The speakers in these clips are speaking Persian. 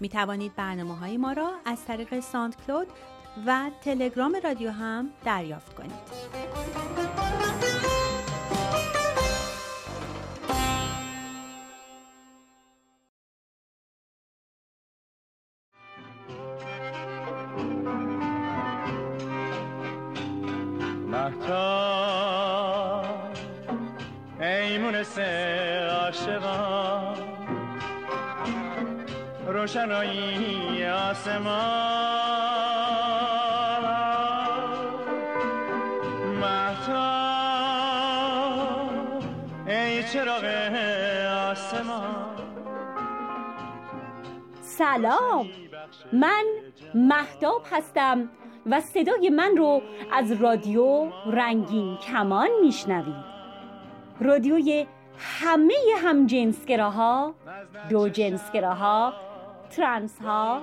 می توانید برنامه های ما را از طریق ساند کلود و تلگرام رادیو هم دریافت کنید. سلام. من مهداب هستم و صدای من رو از رادیو رنگین کمان میشنوید. رادیوی همه هم جنسگراها دو جنسگراها ترنس ها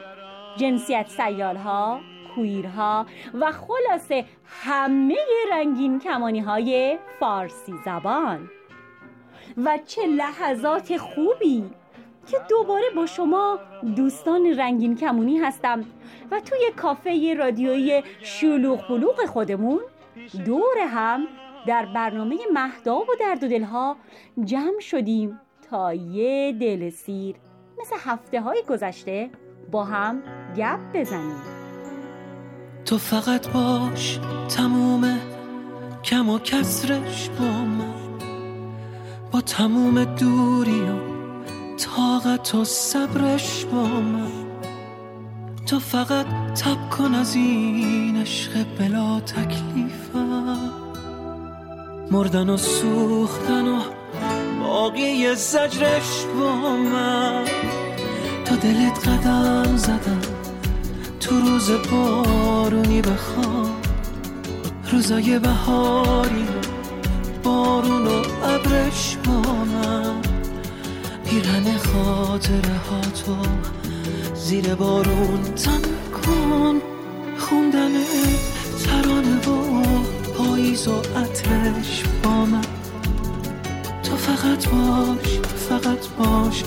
جنسیت سیال ها کویر ها و خلاصه همه رنگین کمانی های فارسی زبان. و چه لحظات خوبی! که دوباره با شما دوستان رنگین کمونی هستم و توی کافه رادیویی شلوغ بلوغ خودمون دور هم در برنامه مهداب و درد و دلها جمع شدیم تا یه دل سیر مثل هفته های گذشته با هم گپ بزنیم. تو فقط باش تموم کم و کسرش با من. با تموم دوری و طاقت و صبرش با من. تو فقط تب کن از این عشق بلا تکلیفم. مردن و سوختن و باقی زجرش با من. تا دلت قدم زدم تو روز بارونی بخوام روزای بهاری بارون و ابرش با من. پیرن خاطره ها تو. زیر بارون تن کن. خوندن ترانه با پاییز و عطرش با من. تو فقط باش فقط باش.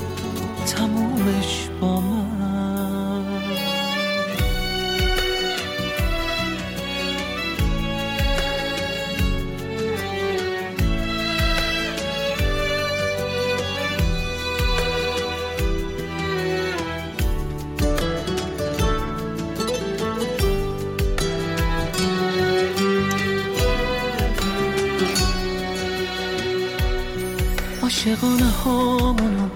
هامونو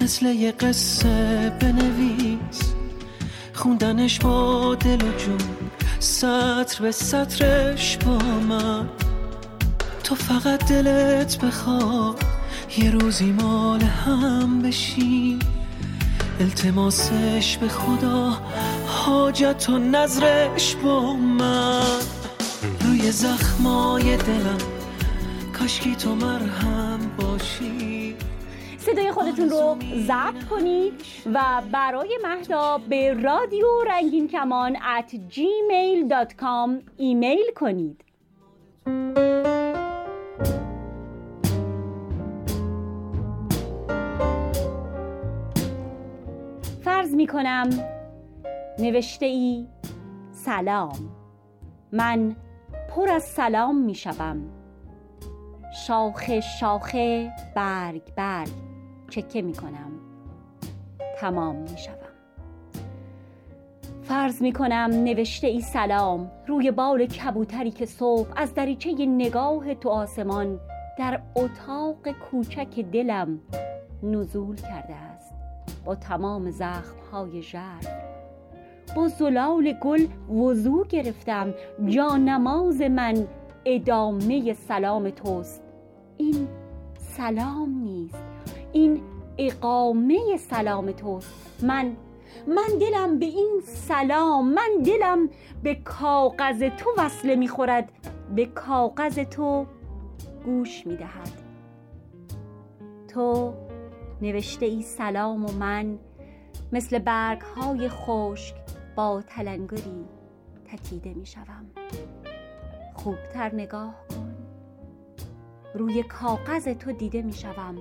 مثل یه قصه بنویس. خوندنش با دل و جون سطر به سطرش با من. تو فقط دلت بخواد یه روزی مال هم بشی. التماسش به خدا حاجت و نظرش با من. روی زخمای دلم کاشکی تو مرهم باشی. صدای خودتون رو ضبط کنید و برای مهدا به رادیو رنگین کمان at gmail.com ایمیل کنید. فرض می کنم نوشته ای سلام. من پر از سلام می شوم. شاخه شاخه برگ برگ. چکه می کنم تمام می شوم فرض می کنم نوشته ای سلام روی بال کبوتری که صبح از دریچه نگاه تو آسمان در اتاق کوچک دلم نزول کرده است. با تمام زخمهای ژرف. با زلال گل وضوع گرفتم. نماز من ادامه سلام توست. این سلام نیست. این اقامه سلام توست من من دلم به این سلام من دلم به کاغذ تو وصله می‌خورد. به کاغذ تو گوش می‌دهد. تو نوشته ای سلام و من مثل برگ های خشک با تلنگری تکیده می شوم خوبتر نگاه کن. روی کاغذ تو دیده می شوم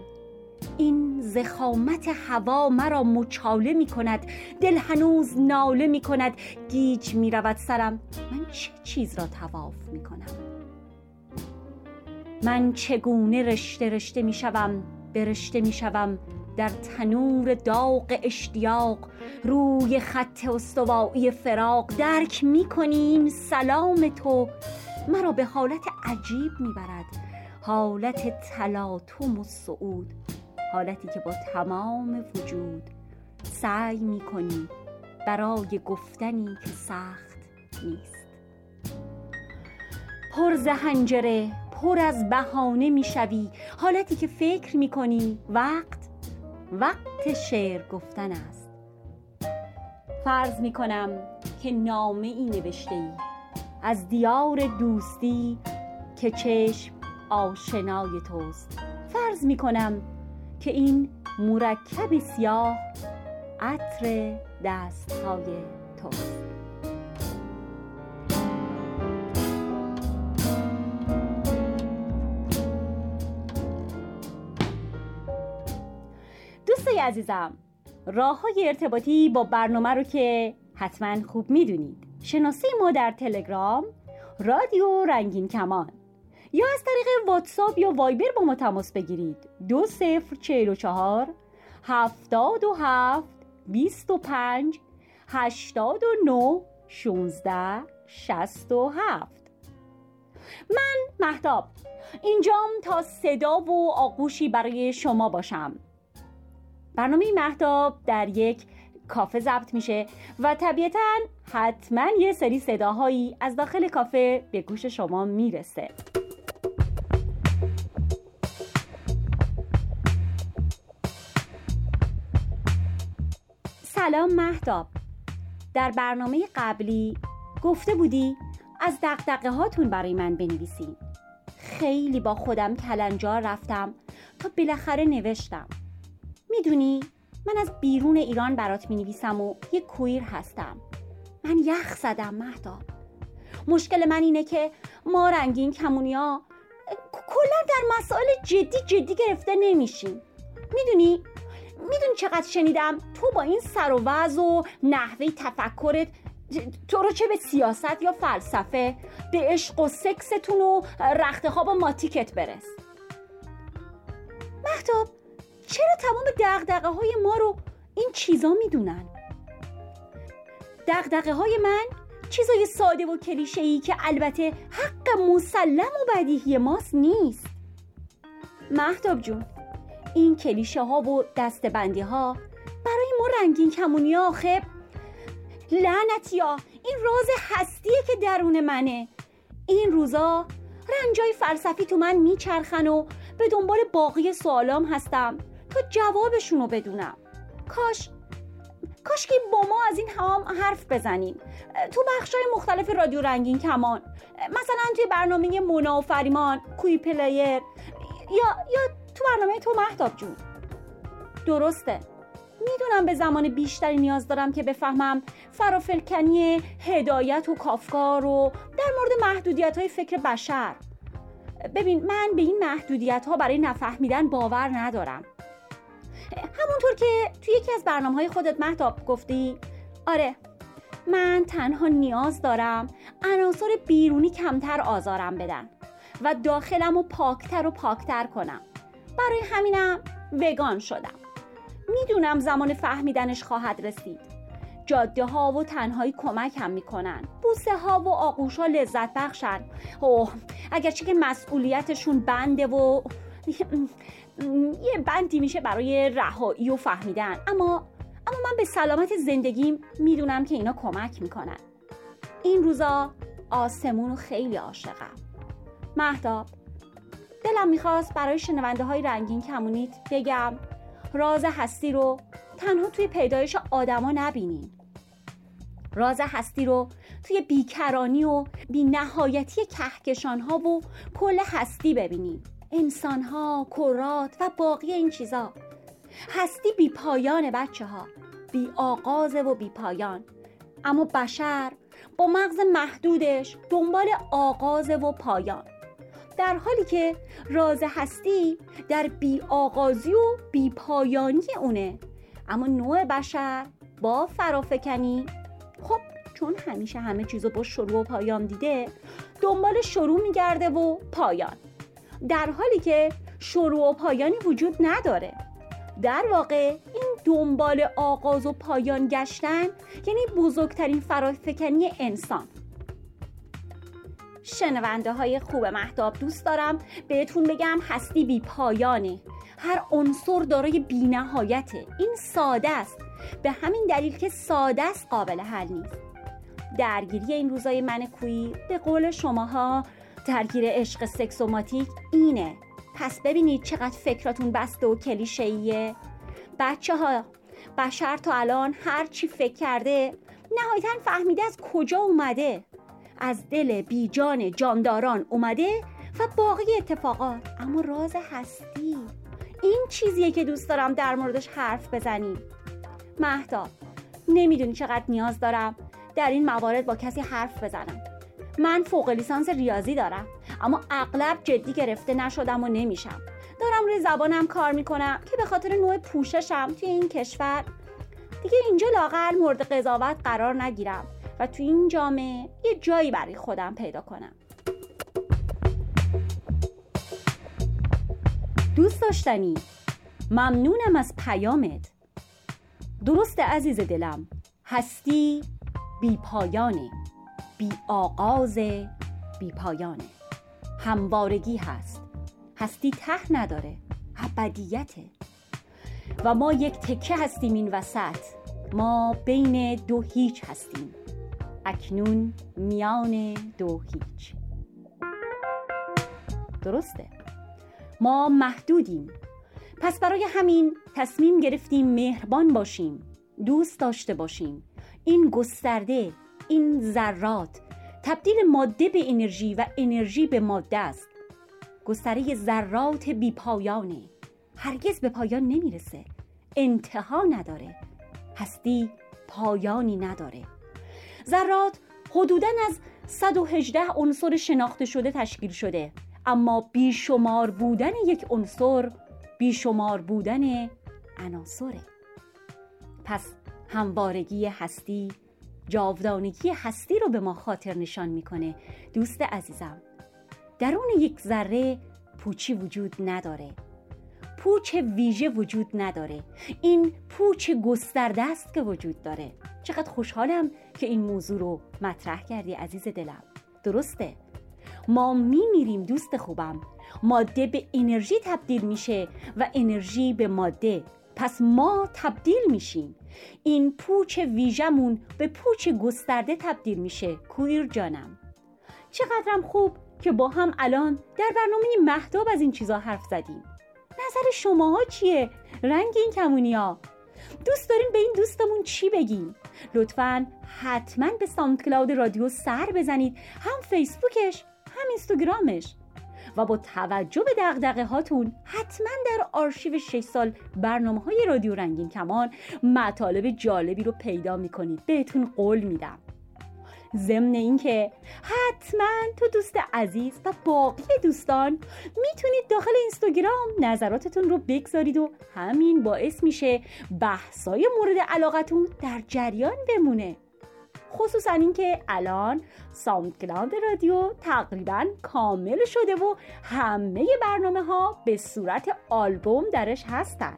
این زخامت هوا مرا مچاله می کند دل هنوز ناله می کند گیج می رود سرم. من چه چیز را تواف می کنم من چگونه رشته رشته می شوم به رشته می شوم در تنور داغ اشتیاق روی خط استوایی فراق درک می کنیم سلام تو. مرا به حالت عجیب می برد حالت تلاطم و صعود. حالتی که با تمام وجود سعی می کنی برای گفتنی که سخت نیست. پر زهنجره پر از بهانه می‌شوی. حالتی که فکر می‌کنی وقت وقت شعر گفتن است. فرض می‌کنم که نامه ای نوشته ای. از دیار دوستی که چشم آشنای توست. فرض می‌کنم که این مرکب سیاه عطر دستهای توست. دوستای عزیزم راه های ارتباطی با برنامه رو که حتما خوب می‌دونید. شناسی ما در تلگرام رادیو رنگین کمان. یا از طریق واتساپ یا وایبر با ما تماس بگیرید. دو صفر چهل و چهار هفتاد و هفت بیست و پنج هشتاد و نو شونزده شست و هفت. من مهتاب. اینجام تا صدا و آغوشی برای شما باشم. برنامه مهتاب در یک کافه ضبط میشه و طبیعتا حتما یه سری صداهایی از داخل کافه به گوش شما می‌رسه. سلام مهتاب. در برنامه قبلی گفته بودی از دقدقه هاتون برای من بنویسین. خیلی با خودم کلنجار رفتم تا بالاخره نوشتم. می‌دونی من از بیرون ایران برات می نویسم و یه کویر هستم. من یخ زدم مهداب مشکل من اینه که ما رنگین کمونیا کلا در مسائل جدی جدی گرفته نمیشیم. می‌دونی؟ می‌دونی چقدر شنیدم؟ تو با این سر و وز و نحوه تفکرت تو رو چه به سیاست یا فلسفه به عشق و سکستون و رخت خواب و ماتیکت برس. مهتاب چرا تمام دقدقه های ما رو این چیزا می‌دونن؟ دقدقه های من چیزای ساده و کلیشه ای که البته حق مسلم و بدیهی ماست نیست. مهتاب جون این کلیشه ها و دستبندی ها برای ما رنگین کمونی آخه. لعنتی ها این راز هستیه که درون منه. این روزا رنجای فلسفی تو من میچرخن و به دنبال باقی سوالام هستم تا جوابشون رو بدونم. کاش کاش که با ما از این هم حرف بزنیم. تو بخشای مختلف رادیو رنگین کمان. مثلا توی برنامه مونا و فریمان کوی پلیر یا یا تو برنامه تو محتاب جون. درسته. می‌دونم به زمان بیشتری نیاز دارم که بفهمم فرافلکنی هدایت و کافکار و در مورد محدودیت های فکر بشر. ببین من به این محدودیت ها برای نفهمیدن باور ندارم. همونطور که توی یکی از برنامه های خودت محتاب گفتی. آره من تنها نیاز دارم عناصر بیرونی کمتر آزارم بدن و داخلم رو پاکتر و پاکتر کنم. برای همینم وگان شدم. می‌دونم زمان فهمیدنش خواهد رسید. جاده ها و تنهایی کمک هم می‌کنن. بوسه ها و آغوش ها لذت بخشن. اوه اگرچه که مسئولیتشون بنده و یه بندی میشه برای رهایی و فهمیدن. اما اما من به سلامت زندگیم می‌دونم که اینا کمک می‌کنن. این روزا آسمون رو خیلی عاشقم. مهداب دلم می‌خواست برای شنونده های رنگین کمونیت بگم راز هستی رو تنها توی پیدایش آدما نبینین راز هستی رو توی بیکرانی و بی نهایتی کهکشان ها و کل هستی ببینین انسان ها، کرات و باقی این چیزا. هستی بی پایان بچه ها بی آغاز و بی پایان اما بشر با مغز محدودش دنبال آغاز و پایان. در حالی که راز هستی در بی آغازی و بی پایانی اونه. اما نوع بشر با فرافکنی خب چون همیشه همه چیزو با شروع و پایان دیده دنبال شروع میگرده و پایان. در حالی که شروع و پایانی وجود نداره. در واقع این دنبال آغاز و پایان گشتن یعنی بزرگترین فرافکنی انسان. شنونده های خوب محتاب دوست دارم. بهتون بگم هستی بی پایانه. هر عنصر دارای بینهایته. این ساده است. به همین دلیل که ساده است قابل حل نیست. درگیری این روزای من کویی به قول شماها درگیر عشق سکسوماتیک اینه. پس ببینید چقدر فکراتون بسته و کلیشهیه بچه ها بشر تا الان هر چی فکر کرده نهایتا فهمیده از کجا اومده. از دل بیجان جانداران اومده و باقی اتفاقات. اما راز هستی. این چیزیه که دوست دارم در موردش حرف بزنیم. مهدا نمی‌دونی چقدر نیاز دارم در این موارد با کسی حرف بزنم. من فوق لیسانس ریاضی دارم اما اغلب جدی گرفته نشدم و نمیشم. دارم روی زبانم کار می‌کنم که به خاطر نوع پوششم توی این کشور. دیگه اینجا لاقل مورد قضاوت قرار نگیرم. و توی این جامعه یه جایی برای خودم پیدا کنم. دوست داشتنی. ممنونم از پیامت. درست عزیز دلم. هستی بی پایانه. بی آغاز بی پایانه. هموارگی هست. هستی ته نداره. ابدیته و ما یک تکه هستیم این وسط. ما بین دو هیچ هستیم. اکنون میان دو هیچ درسته. ما محدودیم. پس برای همین تصمیم گرفتیم مهربان باشیم دوست داشته باشیم. این گسترده این ذرات تبدیل ماده به انرژی و انرژی به ماده است. گستره ذرات بی پایانه. هرگز به پایان نمی‌رسه. انتها نداره. هستی پایانی نداره. ذرات حدودا از 118 عنصر شناخته شده تشکیل شده. اما بیشمار بودن یک عنصر بیشمار بودن عناصره. پس هموارگی هستی جاودانگی هستی رو به ما خاطر نشان می‌کنه. دوست عزیزم درون یک ذره پوچی وجود نداره. پوچ ویژه وجود نداره. این پوچ گسترده است که وجود داره. چقدر خوشحالم که این موضوع رو مطرح کردی عزیز دلم. درسته. ما میمیریم دوست خوبم. ماده به انرژی تبدیل میشه و انرژی به ماده. پس ما تبدیل میشیم. این پوچ ویژمون به پوچ گسترده تبدیل میشه کویر جانم. چقدرم خوب که با هم الان در برنامه مهداب از این چیزا حرف زدیم. نظر شماها چیه؟ رنگ این کمونی ها دوست داریم به این دوستمون چی بگیم؟ لطفا حتما به ساوند کلاود رادیو سر بزنید. هم فیسبوکش هم اینستاگرامش. و با توجه به دقدقه هاتون حتما در آرشیو 6 سال برنامه های رادیو رنگین کمان مطالب جالبی رو پیدا می‌کنید. بهتون قول میدم. ضمن اینکه حتما تو دوست عزیز و باقی دوستان می‌تونید داخل اینستاگرام نظراتتون رو بگذارید و همین باعث میشه بحثای مورد علاقتون در جریان بمونه. خصوصا اینکه الان SoundCloud رادیو تقریبا کامل شده و همه برنامه ها به صورت آلبوم درش هستن.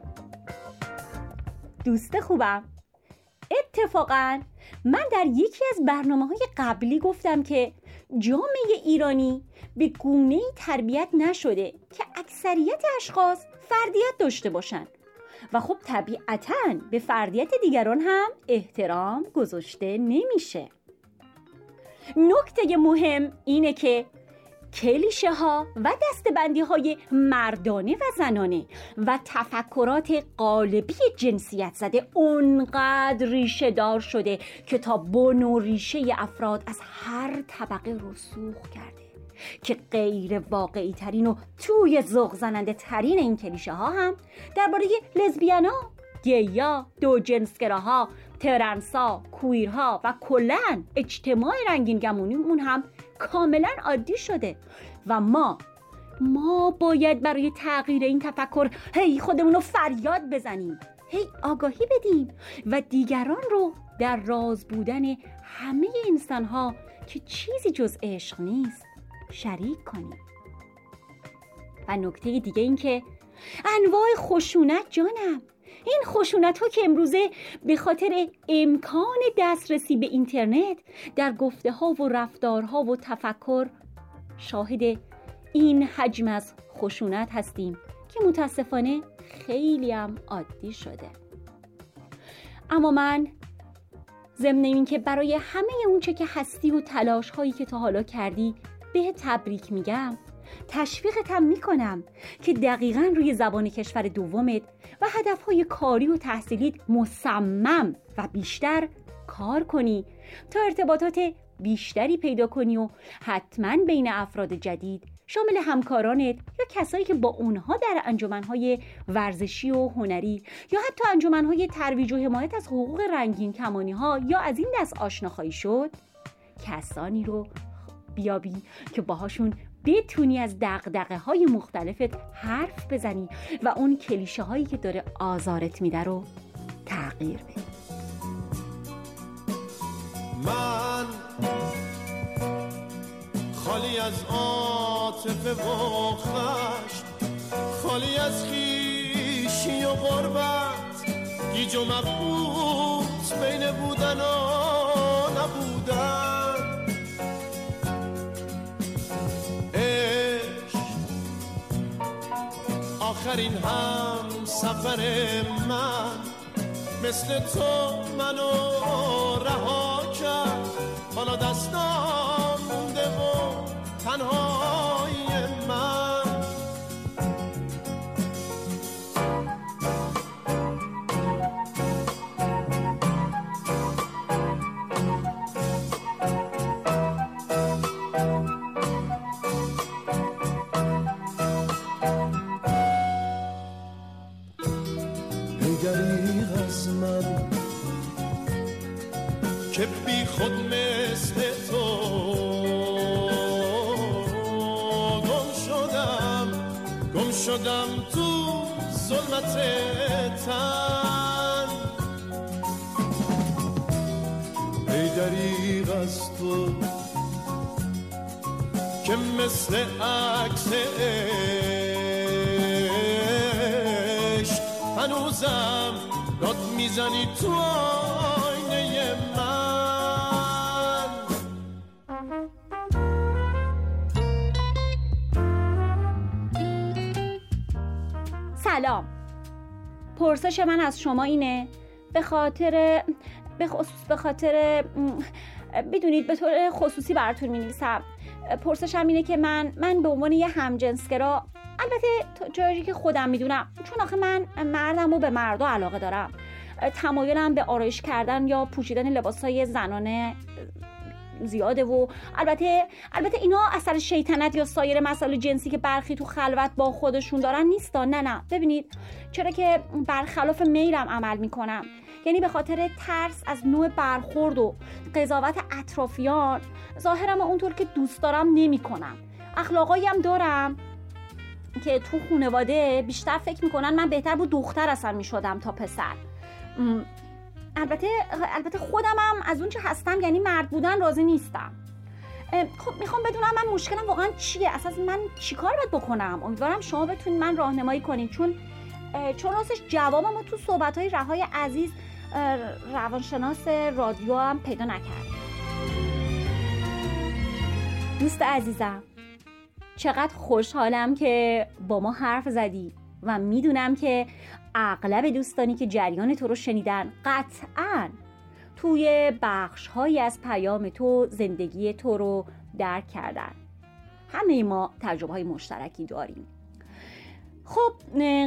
دوست خوبم اتفاقا من در یکی از برنامه های قبلی گفتم که جامعه ایرانی به گونه تربیت نشده که اکثریت اشخاص فردیت داشته باشند و خب طبیعتا به فردیت دیگران هم احترام گذاشته نمیشه. نکته مهم اینه که کلیشه ها و دستبندی های مردانه و زنانه و تفکرات قالبی جنسیت زده اونقدر ریشه دار شده که تا بن و ریشه افراد از هر طبقه رسوخ کرده که غیر واقعی ترین و توی ذوق زننده ترین این کلیشه ها هم درباره لزبیانا گیا دو جنسگراها ترنسا کویرها و کلا اجتماع رنگین گمونیمون هم کاملا عادی شده. و ما ما باید برای تغییر این تفکر هی خودمون رو فریاد بزنیم هی آگاهی بدیم و دیگران رو در راز بودن همه انسان ها که چیزی جز عشق نیست شریک کنیم. و نکته دیگه این که انواع خشونت جانم. این خشونت ها که امروزه به خاطر امکان دسترسی به اینترنت در گفته ها و رفتارها و تفکر شاهد این حجم از خشونت هستیم که متاسفانه خیلی هم عادی شده. اما من ضمن این که برای همه اونچه که هستی و تلاش هایی که تا حالا کردی به تبریک میگم. تشویقتم می‌کنم که دقیقا روی زبان کشور دومت و هدفهای کاری و تحصیلیت مصمم و بیشتر کار کنی تا ارتباطات بیشتری پیدا کنی و حتما بین افراد جدید شامل همکارانت یا کسایی که با اونها در انجمنهای ورزشی و هنری یا حتی انجمنهای ترویج و حمایت از حقوق رنگین کمانی ها یا از این دست آشنا خواهی شد کسانی رو بیابی که باهاشون بتونی از دقدقه های مختلفت حرف بزنی و اون کلیشه هایی که داره آزارت میده رو تغییر بدی. من خالی از عاطفه و خشم خالی از خیشی و غربت گیج و مبهوت بین بودن و آخرین هم سفر من مثل تو منو مثل عکس عشق هنوزم داد می‌زنی تو آینه من. سلام. پرسش من از شما اینه به خاطر به خصوص به خاطر بدونید به طور خصوصی براتون می نویسم پرسشم اینه که من من به عنوان یه همجنسگرا البته جایی که خودم می‌دونم چون آخه من مردم و به مردا علاقه دارم. تمایلم به آرایش کردن یا پوشیدن لباسهای زنانه زیاده و البته البته اینا اثر شیطنت یا سایر مسائل جنسی که برخی تو خلوت با خودشون دارن نیستا نه نه. ببینید چرا که برخلاف میلم عمل می‌کنم. یعنی به خاطر ترس از نوع برخورد و قضاوت اطرافیان. ظاهرم اونطور که دوست دارم نمی‌کنم. اخلاقایی هم دارم که تو خانواده بیشتر فکر می‌کنن من بهتر بود دختر اصلا می‌شدم تا پسر. البته البته خودم هم از اون چه هستم یعنی مرد بودن راضی نیستم. خب می‌خوام بدونم من مشکلم واقعا چیه؟ اصلا من چیکار باید بکنم؟ امیدوارم شما بتونید من راهنمایی کنید چون چون راستش جوابم تو صحبت های رهای عزیز روانشناس رادیو هم پیدا نکرد. دوست عزیزم چقدر خوشحالم که با ما حرف زدی و می‌دونم که اغلب دوستانی که جریان تو رو شنیدن قطعا توی بخش هایی از پیام تو زندگی تو رو درک کردن. همه ما تجربه های مشترکی داریم. خب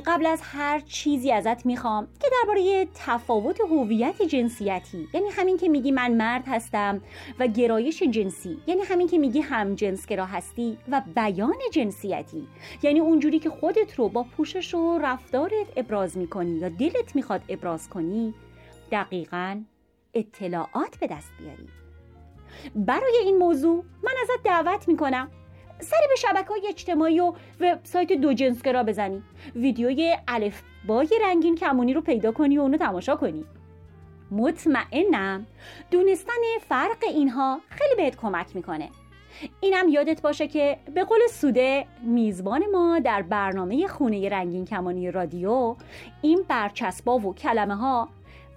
قبل از هر چیزی ازت می‌خوام که درباره تفاوت هویت جنسیتی یعنی همین که میگی من مرد هستم و گرایش جنسی یعنی همین که میگی هم جنسگرا هستی و بیان جنسیتی یعنی اونجوری که خودت رو با پوشش و رفتارت ابراز می‌کنی یا دلت می‌خواد ابراز کنی دقیقا اطلاعات به دست بیاری. برای این موضوع من ازت دعوت می‌کنم سری به شبکه های اجتماعی و وبسایت دو جنسگرا بزنی. ویدیوی الف بای رنگین کمونی رو پیدا کنی و اونو تماشا کنی. مطمئنم دونستن فرق اینها خیلی بهت کمک می‌کنه. اینم یادت باشه که به قول سوده میزبان ما در برنامه خونه رنگین کمانی رادیو این برچسبا و کلمه ها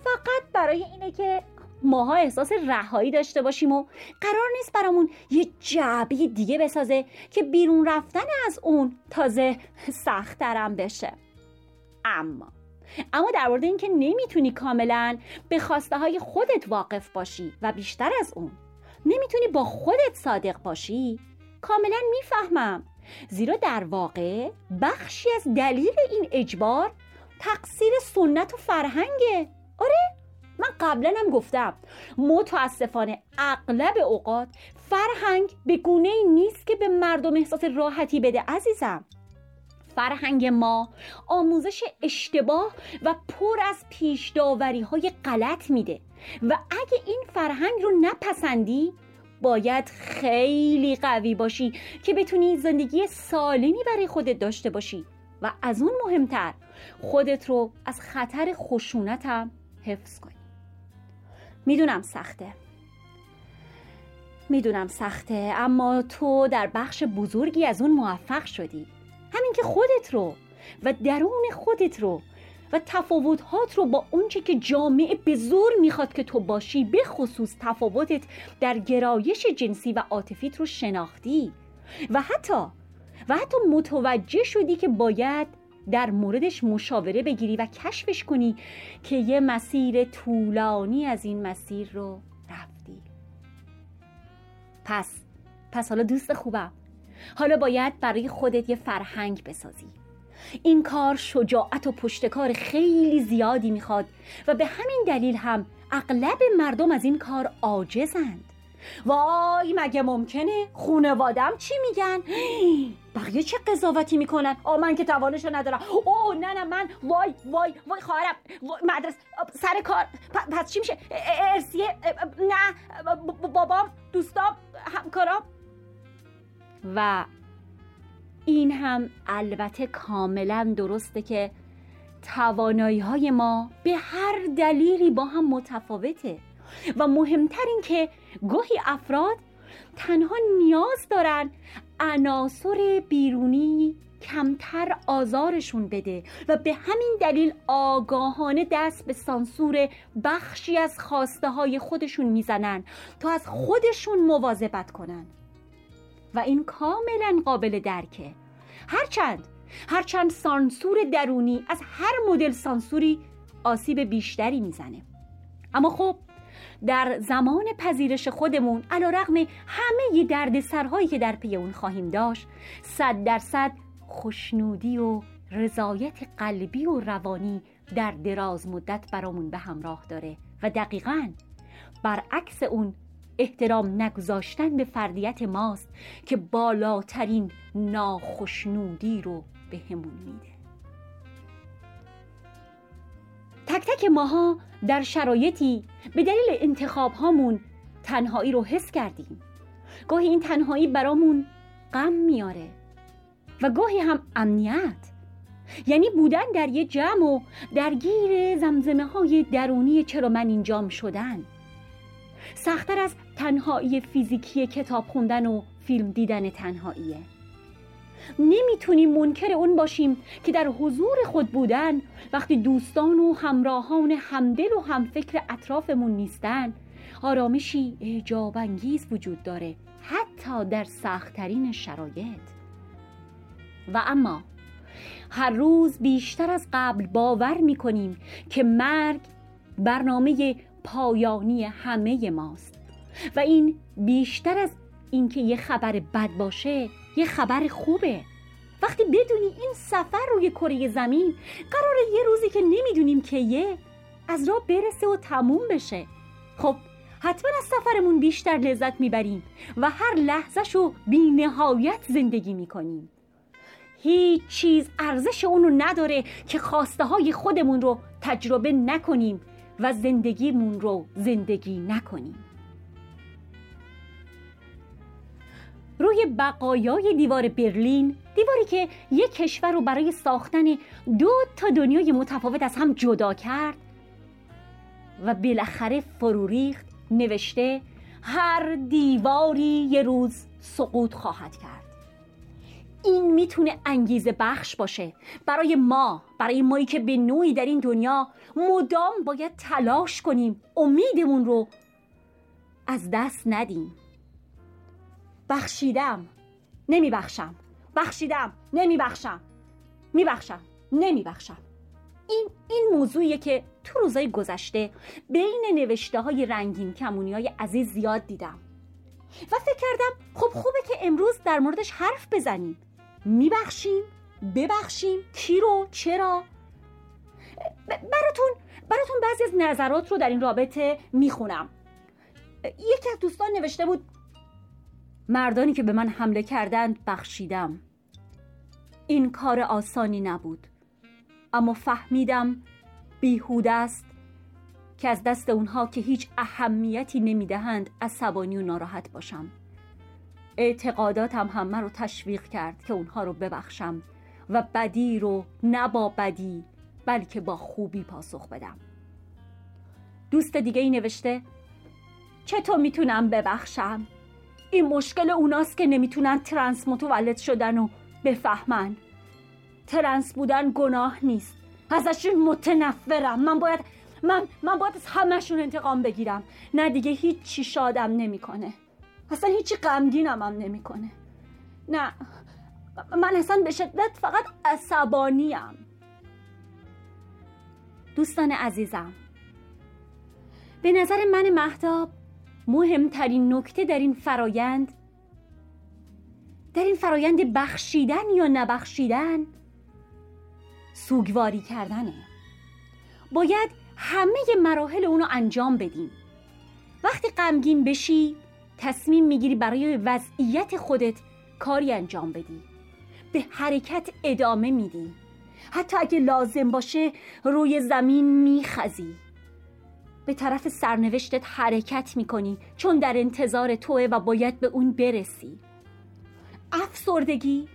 فقط برای اینه که ماها احساس رهایی داشته باشیم و قرار نیست برامون یه جعبه دیگه بسازه که بیرون رفتن از اون تازه سختترم بشه. اما اما در مورد اینکه نمی‌تونی کاملا به خواسته های خودت واقف باشی و بیشتر از اون نمی‌تونی با خودت صادق باشی کاملا می‌فهمم. زیرا در واقع بخشی از دلیل این اجبار تقصیر سنت و فرهنگه. آره؟ من قبلا هم گفتم متاسفانه اغلب اوقات فرهنگ به گونه ای نیست که به مردم احساس راحتی بده عزیزم. فرهنگ ما آموزش اشتباه و پر از پیش های غلط میده و اگه این فرهنگ رو نپسندی باید خیلی قوی باشی که بتونی زندگی سالمی برای خودت داشته باشی. و از اون مهمتر خودت رو از خطر خشونت هم حفظ کنی. می‌دونم سخته. می‌دونم سخته اما تو در بخش بزرگی از اون موفق شدی. همین که خودت رو و درون خودت رو و تفاوتهات رو با اونچه که جامعه به زور می‌خواد که تو باشی به خصوص تفاوتت در گرایش جنسی و عاطفیت رو شناختی. و حتی و حتی متوجه شدی که باید در موردش مشاوره بگیری و کشفش کنی که یه مسیر طولانی از این مسیر رو رفتی. پس پس حالا دوست خوبم حالا باید برای خودت یه فرهنگ بسازی. این کار شجاعت و پشتکار خیلی زیادی می‌خواد و به همین دلیل هم اغلب مردم از این کار عاجزند. وای مگه ممکنه خونوادم چی میگن؟ بقیه چه قضاوتی می‌کنن؟ آ من که توانشو ندارم. او نه نه من وای وای وای خواهرم. مدرس سر کار. پس چی میشه؟ ارسیه نه بابام دوستام همکارام. و این هم البته کاملا درسته که توانایی های ما به هر دلیلی با هم متفاوته. و مهمتر این که گاهی افراد تنها نیاز دارن عناصر بیرونی کمتر آزارشون بده و به همین دلیل آگاهانه دست به سانسور بخشی از خواسته های خودشون می‌زنن تا از خودشون مواظبت کنن. و این کاملا قابل درکه. هرچند هرچند سانسور درونی از هر مدل سانسوری آسیب بیشتری می‌زنه. اما خب در زمان پذیرش خودمون علا رقم همه درد سرهایی که در پی اون خواهیم داشت صد درصد خوشنودی و رضایت قلبی و روانی در دراز مدت برامون به همراه داره. و دقیقا برعکس اون احترام نگذاشتن به فردیت ماست که بالاترین ناخشنودی رو به همون میده. تک تک ماها در شرایطی به دلیل انتخاب هامون تنهایی رو حس کردیم. گاهی این تنهایی برامون غم میاره و گاهی هم امنیت. یعنی بودن در یه جمع و درگیر زمزمه های درونی چرا من اینجام شدن. سختتر از تنهایی فیزیکی کتاب خوندن و فیلم دیدن تنهاییه. نمی‌تونیم منکر اون باشیم که در حضور خود بودن وقتی دوستان و همراهان همدل و همفکر اطرافمون نیستن آرامشی اعجاب وجود داره حتی در سختترین شرایط. و اما هر روز بیشتر از قبل باور می‌کنیم که مرگ برنامه پایانی همه ماست. و این بیشتر از اینکه یه خبر بد باشه یه خبر خوبه. وقتی بدونی این سفر روی کره زمین قراره یه روزی که نمی‌دونیم که یه از راه برسه و تموم بشه. خب حتما از سفرمون بیشتر لذت می‌بریم و هر لحظهش رو بی نهایت زندگی می‌کنیم. هیچ چیز ارزش اونو نداره که خواسته های خودمون رو تجربه نکنیم و زندگیمون رو زندگی نکنیم. روی بقایای دیوار برلین دیواری که یک کشور رو برای ساختن دو تا دنیای متفاوت از هم جدا کرد و بالاخره فرو ریخت نوشته هر دیواری یه روز سقوط خواهد کرد. این می‌تونه انگیزه بخش باشه. برای ما برای مایی که به نوعی در این دنیا مدام باید تلاش کنیم امیدمون رو از دست ندیم. بخشیدم نمیبخشم. بخشیدم نمیبخشم. میبخشم نمیبخشم. این این موضوعیه که تو روزای گذشته بین نوشته های رنگین کمونی های عزیز زیاد دیدم. و فکر کردم خب خوبه که امروز در موردش حرف بزنیم. میبخشیم ببخشیم کی رو چرا؟ براتون براتون بعضی از نظرات رو در این رابطه می‌خونم. یکی از دوستان نوشته بود مردانی که به من حمله کردند بخشیدم. این کار آسانی نبود اما فهمیدم بیهوده است که از دست اونها که هیچ اهمیتی نمی‌دهند عصبانی و ناراحت باشم. اعتقاداتم همه رو تشویق کرد که اونها رو ببخشم و بدی رو نه با بدی بلکه با خوبی پاسخ بدم. دوست دیگه ای نوشته چطور می‌تونم ببخشم؟ این مشکل اوناست که نمی‌تونن ترنس متولد شدن و بفهمن. ترنس بودن گناه نیست. ازشون متنفرم. من باید من من باید از همشون انتقام بگیرم. نه دیگه هیچ چی شادم نمی‌کنه. اصلا هیچی غمگینم هم نمی‌کنه. نه. من اصلا به شدت فقط عصبانیم. دوستان عزیزم به نظر من مهداب مهمترین نکته در این فرایند در این فرایند بخشیدن یا نبخشیدن سوگواری کردنه. باید همه مراحل اونو انجام بدیم. وقتی غمگین بشی تصمیم می‌گیری برای وضعیت خودت کاری انجام بدی. به حرکت ادامه میدی. حتی اگه لازم باشه روی زمین میخزی. به طرف سرنوشتت حرکت می‌کنی چون در انتظار توه و باید به اون برسی. افسردگی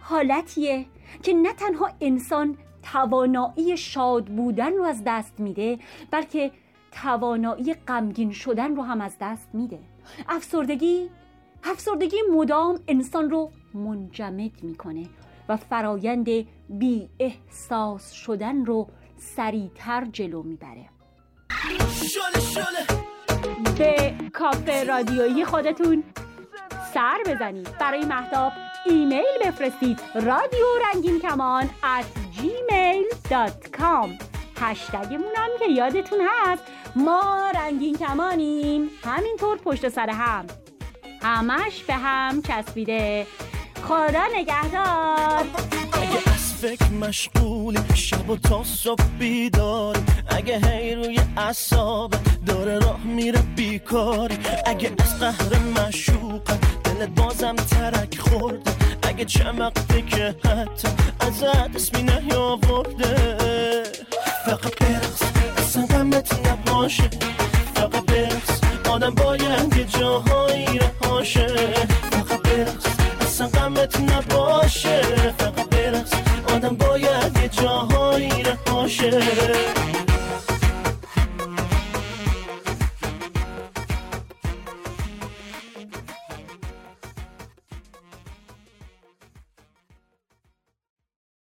حالتیه که نه تنها انسان توانایی شاد بودن رو از دست میده بلکه توانایی غمگین شدن رو هم از دست میده. افسردگی افسردگی مدام انسان رو منجمد می‌کنه و فرایند بی احساس شدن رو سریعتر جلو می‌بره. به کافه رادیویی خودتون سر بزنید. برای محتاب ایمیل بفرستید. رادیو رنگین کمان at gmail.com هشتگمون هم که یادتون هست. ما رنگین کمانیم. همینطور پشت سر هم. همش به هم چسبیده. خدا نگهدار. فکر مشغولی شب و تا صبح بیداری. اگه هی روی اصاب داره راه میره بیکاری. اگه از قهر مشوق دلت بازم ترک خورده. اگه چمقته که حتی از اسمی نیاورده. فقط برس اصلا غمت نباشه. فقط برس آدم باید یه جاهایی رهاشه. فقط برس اصلا غمت نباشه.